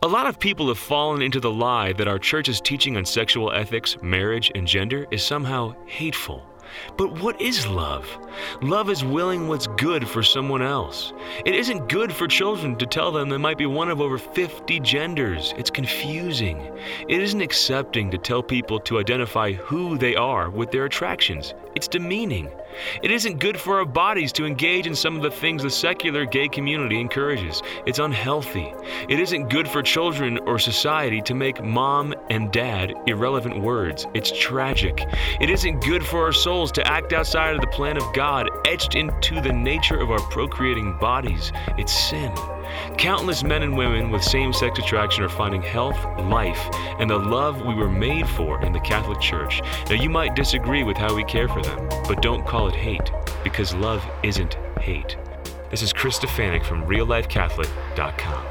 A lot of people have fallen into the lie that our church's teaching on sexual ethics, marriage, and gender is somehow hateful. But what is love? Love is willing what's good for someone else. It isn't good for children to tell them they might be one of over 50 genders. It's confusing. It isn't accepting to tell people to identify who they are with their attractions. It's demeaning. It isn't good for our bodies to engage in some of the things the secular gay community encourages. It's unhealthy. It isn't good for children or society to make mom and dad irrelevant words. It's tragic. It isn't good for our souls to act outside of the plan of God, etched into the nature of our procreating bodies. It's sin. Countless men and women with same sex attraction are finding health, life, and the love we were made for in the Catholic Church. Now, you might disagree with how we care for them, but don't call it hate, because love isn't hate. This is Chris Stefanick from reallifecatholic.com.